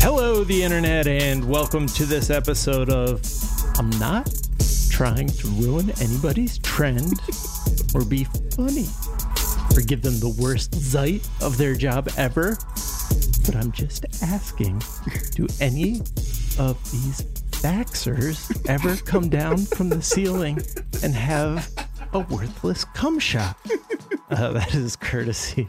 Hello, the internet, and welcome to this episode of I'm not trying to ruin anybody's trend or be funny or give them the worst sight of their job ever, but I'm just asking do any of these faxers ever come down from the ceiling and have a worthless cum shot? Uh, that is courtesy.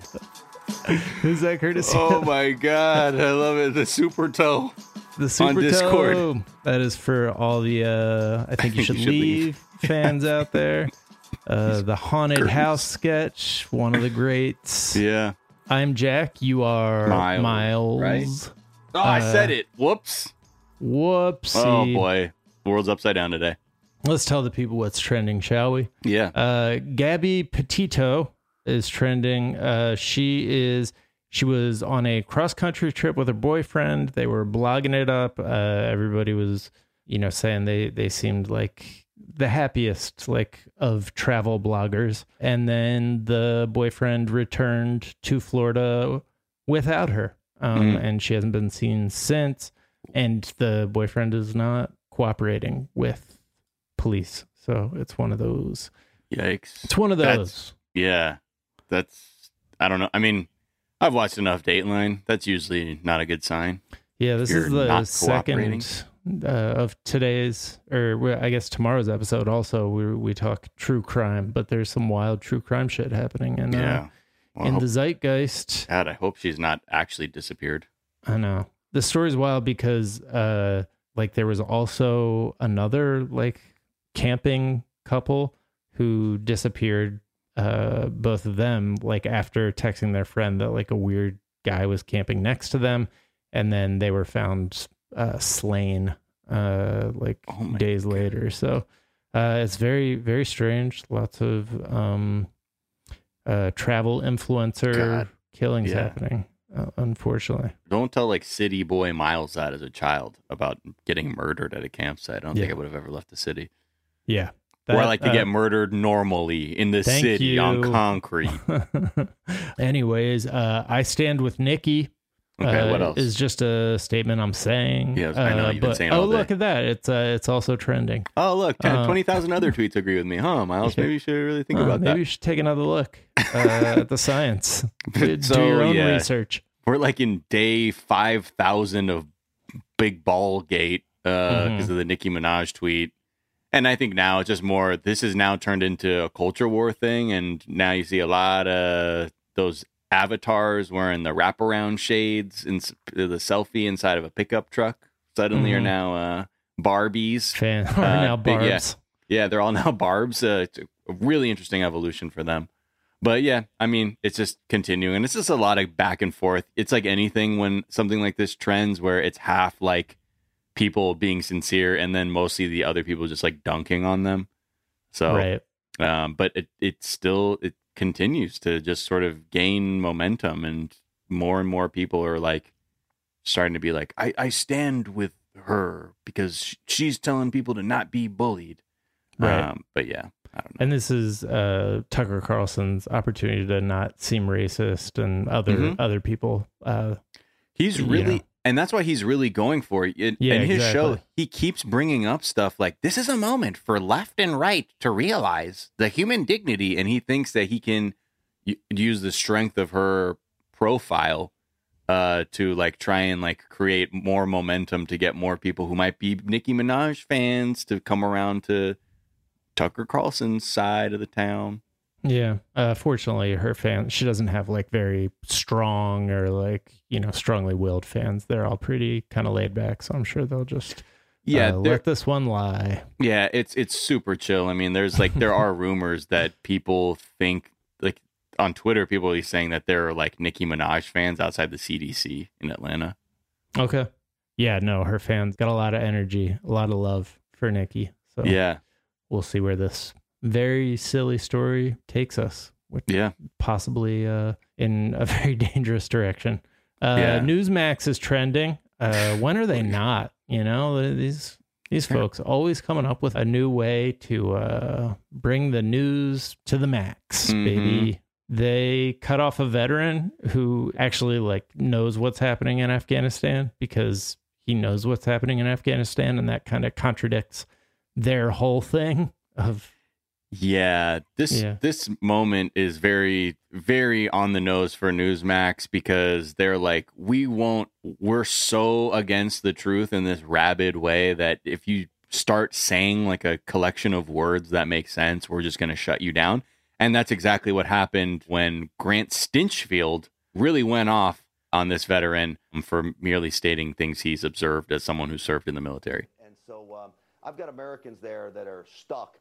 Who's that courtesy? Oh my god, I love it. The super toe. The Super on Discord. Toe. That is for all the uh I think you should, You should leave, leave. fans out there. Uh the haunted house sketch, one of the greats. Yeah. I'm Jack, you are Miles, Miles. right? Oh, I Uh, said it. Whoops. Whoopsie. Oh boy. The world's upside down today. Let's tell the people what's trending, shall we? Yeah. Uh Gabby Petito is trending. Uh she is she was on a cross country trip with her boyfriend. They were blogging it up. Uh everybody was, you know, saying they they seemed like the happiest like of travel bloggers. And then the boyfriend returned to Florida without her. Um Mhm. and she hasn't been seen since and the boyfriend is not cooperating with police. So it's one of those Yikes. it's one of That's- those. Yeah. That's I don't know. I mean, I've watched enough Dateline. That's usually not a good sign. Yeah, this is the second uh, of today's, or I guess tomorrow's episode. Also, we we talk true crime, but there's some wild true crime shit happening in uh, yeah. Well, in hope- the zeitgeist. God, I hope she's not actually disappeared. I know the story's wild because, uh, like there was also another like camping couple who disappeared. Uh, both of them like after texting their friend that like a weird guy was camping next to them, and then they were found uh, slain. Uh, like Oh days later. So, uh, it's very very strange. Lots of um, uh, travel influencer God. killings Yeah. happening. Uh, unfortunately. Don't tell like city boy Miles that as a child about getting murdered at a campsite. I don't think I would have ever left the city. Yeah. Or I like to uh, get murdered normally in the city on concrete. Anyways, uh, I stand with Nicki. Okay, uh, what else? Is just a statement I'm saying. Yes, I know, Uh, you've been but- saying Oh, day. look at that! It's uh, it's also trending. Oh, look, Uh, 20,000 other tweets agree with me. Huh, Miles? Maybe you should really think about maybe that. Maybe you should take another look uh, at the science. Do So, your own yeah. research. We're like in day 5,000 of Big Ball Gate because Mhm. of the Nicki Minaj tweet. And I think now it's just more, this is now turned into a culture war thing. And now you see a lot of those avatars wearing the wraparound shades and the selfie inside of a pickup truck suddenly are Mhm. now uh, Barbies. Fan Uh, now big- yeah. Yeah, they're all now barbs. Uh, it's a really interesting evolution for them. But yeah, I mean, it's just continuing. And it's just a lot of back and forth. It's like anything when something like this trends where it's half like people being sincere and then mostly the other people just like dunking on them. So, Right. um, but it, it still, it continues to just sort of gain momentum and more and more people are like starting to be like, I, I stand with her because she's telling people to not be bullied. Right. Um, but yeah, I don't know. And this is uh, Tucker Carlson's opportunity to not seem racist and other Mhm. other people. Uh, He's really, know. And that's why he's really going for it. In, Yeah, in his show, he keeps bringing up stuff like this is a moment for left and right to realize the human dignity, and he thinks that he can y- use the strength of her profile uh, to like try and like create more momentum to get more people who might be Nicki Minaj fans to come around to Tucker Carlson's side of the town. Yeah. Uh, fortunately, her fans, she doesn't have like very strong or like, you know, strongly willed fans. They're all pretty kind of laid back. So I'm sure they'll just Yeah, uh, let this one lie. Yeah, it's it's super chill. I mean, there's like there are rumors that people think like on Twitter, people are saying that there are like Nicki Minaj fans outside the CDC in Atlanta. Okay. Yeah. No, her fans got a lot of energy, a lot of love for Nicki. So Yeah, we'll see where this very silly story takes us, which yeah, possibly uh, in a very dangerous direction. Uh, Yeah. Newsmax is trending. Uh, when are they not? You know, these these folks always coming up with a new way to uh, bring the news to the max, Mhm. baby. they cut off a veteran who actually like knows what's happening in Afghanistan because he knows what's happening in Afghanistan and that kind of contradicts their whole thing of Yeah, this Yeah. this moment is very very on the nose for Newsmax because they're like we won't we're so against the truth in this rabid way that if you start saying like a collection of words that make sense, we're just going to shut you down. And that's exactly what happened when Grant Stinchfield really went off on this veteran for merely stating things he's observed as someone who served in the military. And so um, I've got Americans there that are stuck.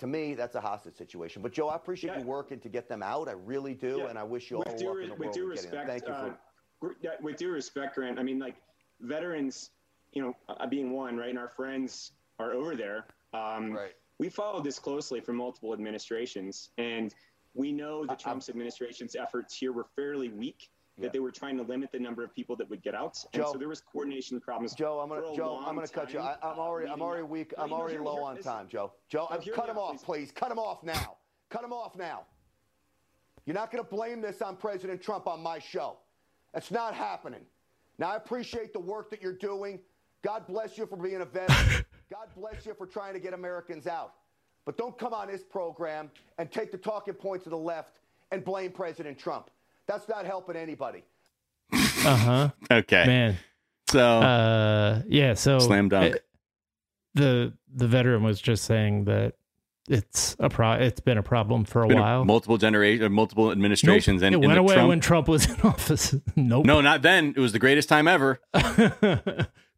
To me, that's a hostage situation. But Joe, I appreciate Yeah. you working to get them out. I really do, Yeah. and I wish you all with the due, luck in the with world due with getting them. respect, Thank you for. uh, with due respect, Grant. I mean, like veterans, you know, uh, being one, right, and our friends are over there. Um, Right. We followed this closely for multiple administrations, and we know the Trump's administration's efforts here were fairly weak. That Yeah. they were trying to limit the number of people that would get out, and Joe- so there was coordination problems. Joe, I'm gonna Joe, I'm gonna cut you. I, time, I'm uh, already, I'm already weak. I'm already hear me, low hear- on listen. time, Joe. Joe, No, I- hear cut me him out, off, please. please. Cut him off now. Cut him off now. You're not gonna blame this on President Trump on my show. That's not happening. Now I appreciate the work that you're doing. God bless you for being a veteran. God bless you for trying to get Americans out. But don't come on this program and take the talking points of the left and blame President Trump. That's not helping anybody. uh-huh Okay. man So uh yeah so Slam dunk. it- the the veteran was just saying that it's a pro it's been a problem for a been a- while multiple generation, multiple Nope. administrations, and it went the away Trump- when Trump was in office. nope. No, not then. It was the greatest time ever.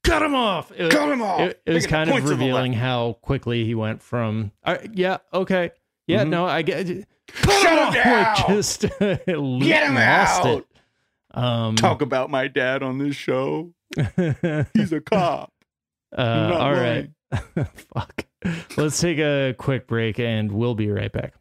Cut him off. It, Cut him off. It, it was Look at the kind of points of the revealing how quickly he went from. Uh, yeah. Okay. Yeah. Mhm. No. I get. Shut him down. just get Get him lost out. It. Um. Talk about my dad on this show. He's a cop. uh, all right. Fuck. Let's take a quick break and we'll be right back.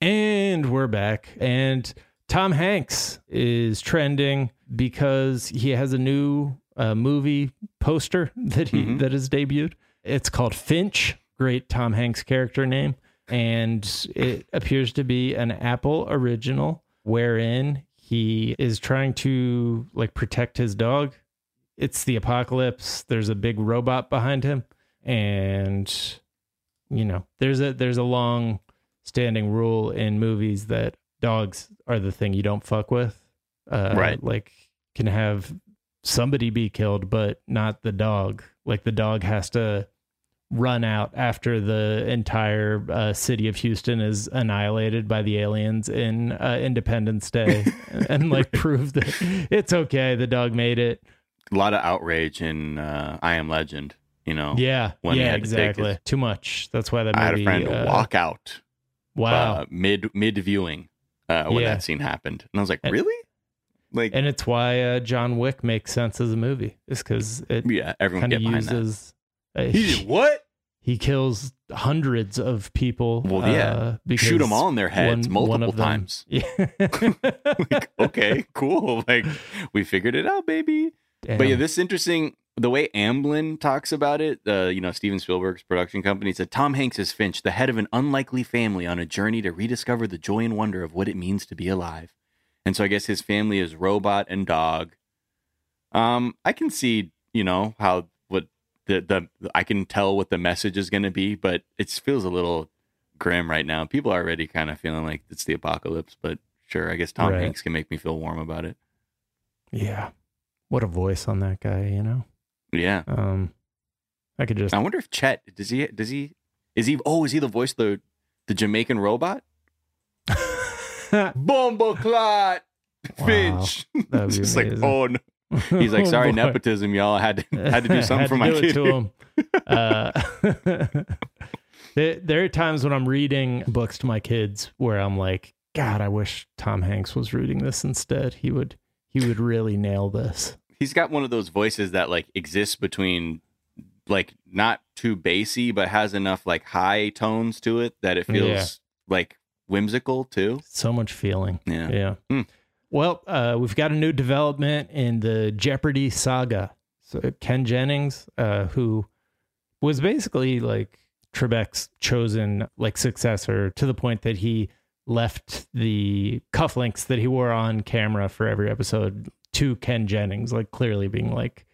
And we're back. And Tom Hanks is trending because he has a new uh, movie poster that he Mhm. that has debuted. It's called Finch. Great Tom Hanks character name, and it appears to be an Apple original wherein he is trying to like protect his dog. It's the apocalypse. There's a big robot behind him, and you know there's a there's a long standing rule in movies that dogs are the thing you don't fuck with. Uh, Right. Like can have somebody be killed, but not the dog. Like the dog has to run out after the entire uh, city of Houston is annihilated by the aliens in uh, Independence Day, and, and, like prove that it's okay. The dog made it. A lot of outrage in uh, I Am Legend. You know, Yeah, When yeah, to exactly. Too much. That's why that I had movie. a friend uh, walk out Wow. uh, mid mid viewing uh, when Yeah. that scene happened, and I was like, really? Like, and it's why uh, John Wick makes sense as a movie. Is because it yeah, everyone kind of uses. Uh, He did what? he kills hundreds of people. Well, yeah. uh, Shoot them all in their heads one- multiple one times. Yeah. like, okay, cool. Like, we figured it out, baby. But yeah, this is interesting. The way Amblin talks about it, uh, you know, Steven Spielberg's production company said Tom Hanks is Finch, the head of an unlikely family on a journey to rediscover the joy and wonder of what it means to be alive. And so I guess his family is robot and dog. Um, I can see, you know, how what the the I can tell what the message is going to be, but it feels a little grim right now. People are already kind of feeling like it's the apocalypse, but sure, I guess Tom Right. Hanks can make me feel warm about it. yeah. What a voice on that guy, you know. Yeah. Um, I could just I wonder if Chet does he does he is he oh is he the voice the the Jamaican robot? Bomba clot Finch. that'd It's like oh no. He's like Oh, sorry boy. nepotism y'all I had to had to do something for my kid. to him. Uh, there, there are times when I'm reading books to my kids where I'm like, God, I wish Tom Hanks was reading this instead. He would he would really nail this. He's got one of those voices that like exists between like not too bassy but has enough like high tones to it that it feels Yeah. like whimsical too. So much feeling. Yeah. Yeah. Hmm. Well, uh, we've got a new development in the Jeopardy saga. so Ken Jennings, uh, who was basically like Trebek's chosen like successor to the point that he left the cufflinks that he wore on camera for every episode to Ken Jennings, like clearly being like,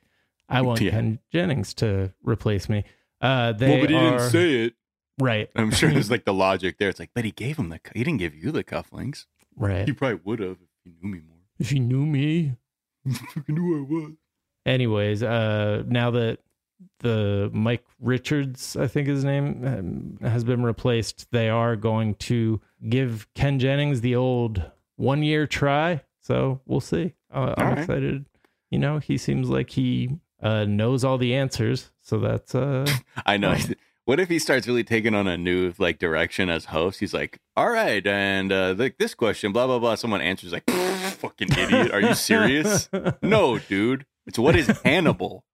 I want Yeah. Ken Jennings to replace me. Uh, they well, but he are, didn't say it. Right, I'm sure there's like the logic there. It's like, but he gave him the. cu- He didn't give you the cufflinks. right. He probably would have if he knew me more. If you knew me, Fucking knew I was. anyways uh now that the mike richards i think his name um, has been replaced they are going to give ken jennings the old one year try so we'll see uh, i'm right. excited you know he seems like he uh knows all the answers so that's uh I know. Um, what if he starts really taking on a new like direction as host? He's like, "All right, and uh, like this question, blah blah blah." Someone answers like, "Fucking idiot! Are you serious?" no, dude. It's what is Hannibal?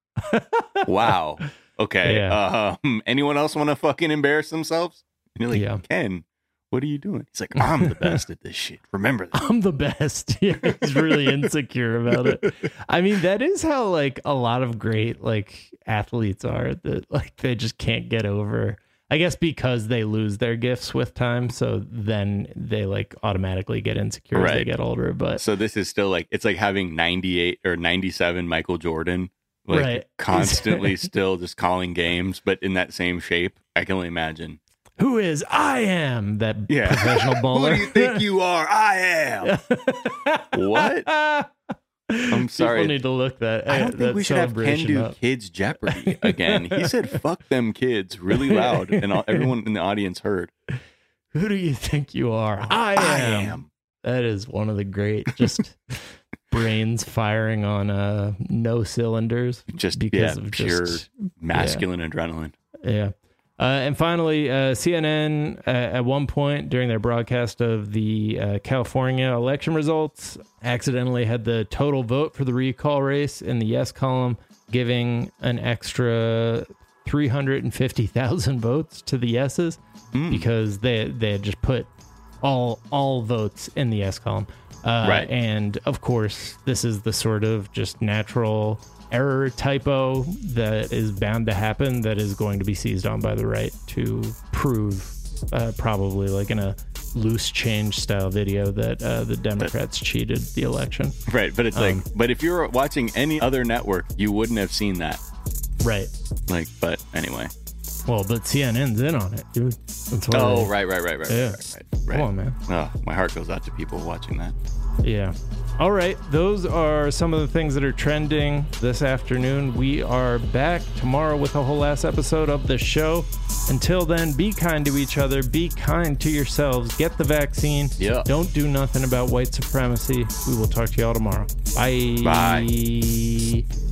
wow. Okay. Yeah. Um, anyone else want to fucking embarrass themselves? And you're like, Yeah. Ken, what are you doing? He's like, I'm the best at this shit. Remember that. I'm the best. Yeah, he's really insecure about it. I mean, that is how like a lot of great like athletes are that like they just can't get over. I guess because they lose their gifts with time, so then they like automatically get insecure as they get older. But So this is still like it's like having 98 or 97 Michael Jordan, like Right. constantly still just calling games, but in that same shape. I can only imagine. Who is I am that Yeah. professional bowler? Who do you think you are? I am. What? I'm sorry. People need to look that. I don't that think we should have Ken do up. Kids Jeopardy again. he said "fuck them kids" really loud, and all, everyone in the audience heard. Who do you think you are? I am. I am. That is one of the great just brains firing on uh no cylinders Just because yeah, of pure just masculine adrenaline. yeah. Uh, and finally, uh, CNN uh, at one point during their broadcast of the uh, California election results accidentally had the total vote for the recall race in the yes column, giving an extra 350,000 votes to the yeses Mm. because they they had just put all all votes in the yes column. Uh, Right. And of course, this is the sort of just natural error typo that is bound to happen that is going to be seized on by the right to prove, uh, probably like in a loose change style video, that uh, the Democrats cheated the election. Right, but it's Um, like, but if you're watching any other network, you wouldn't have seen that. Right. Like, but anyway. Well, but CNN's in on it, dude. That's why Oh, they- right, right, right, right, Yeah. right, right, right. Come on, man. Oh, my heart goes out to people watching that. Yeah. All right. Those are some of the things that are trending this afternoon. We are back tomorrow with a whole last episode of the show. Until then, be kind to each other. Be kind to yourselves. Get the vaccine. Yeah. Don't do nothing about white supremacy. We will talk to y'all tomorrow. Bye. Bye.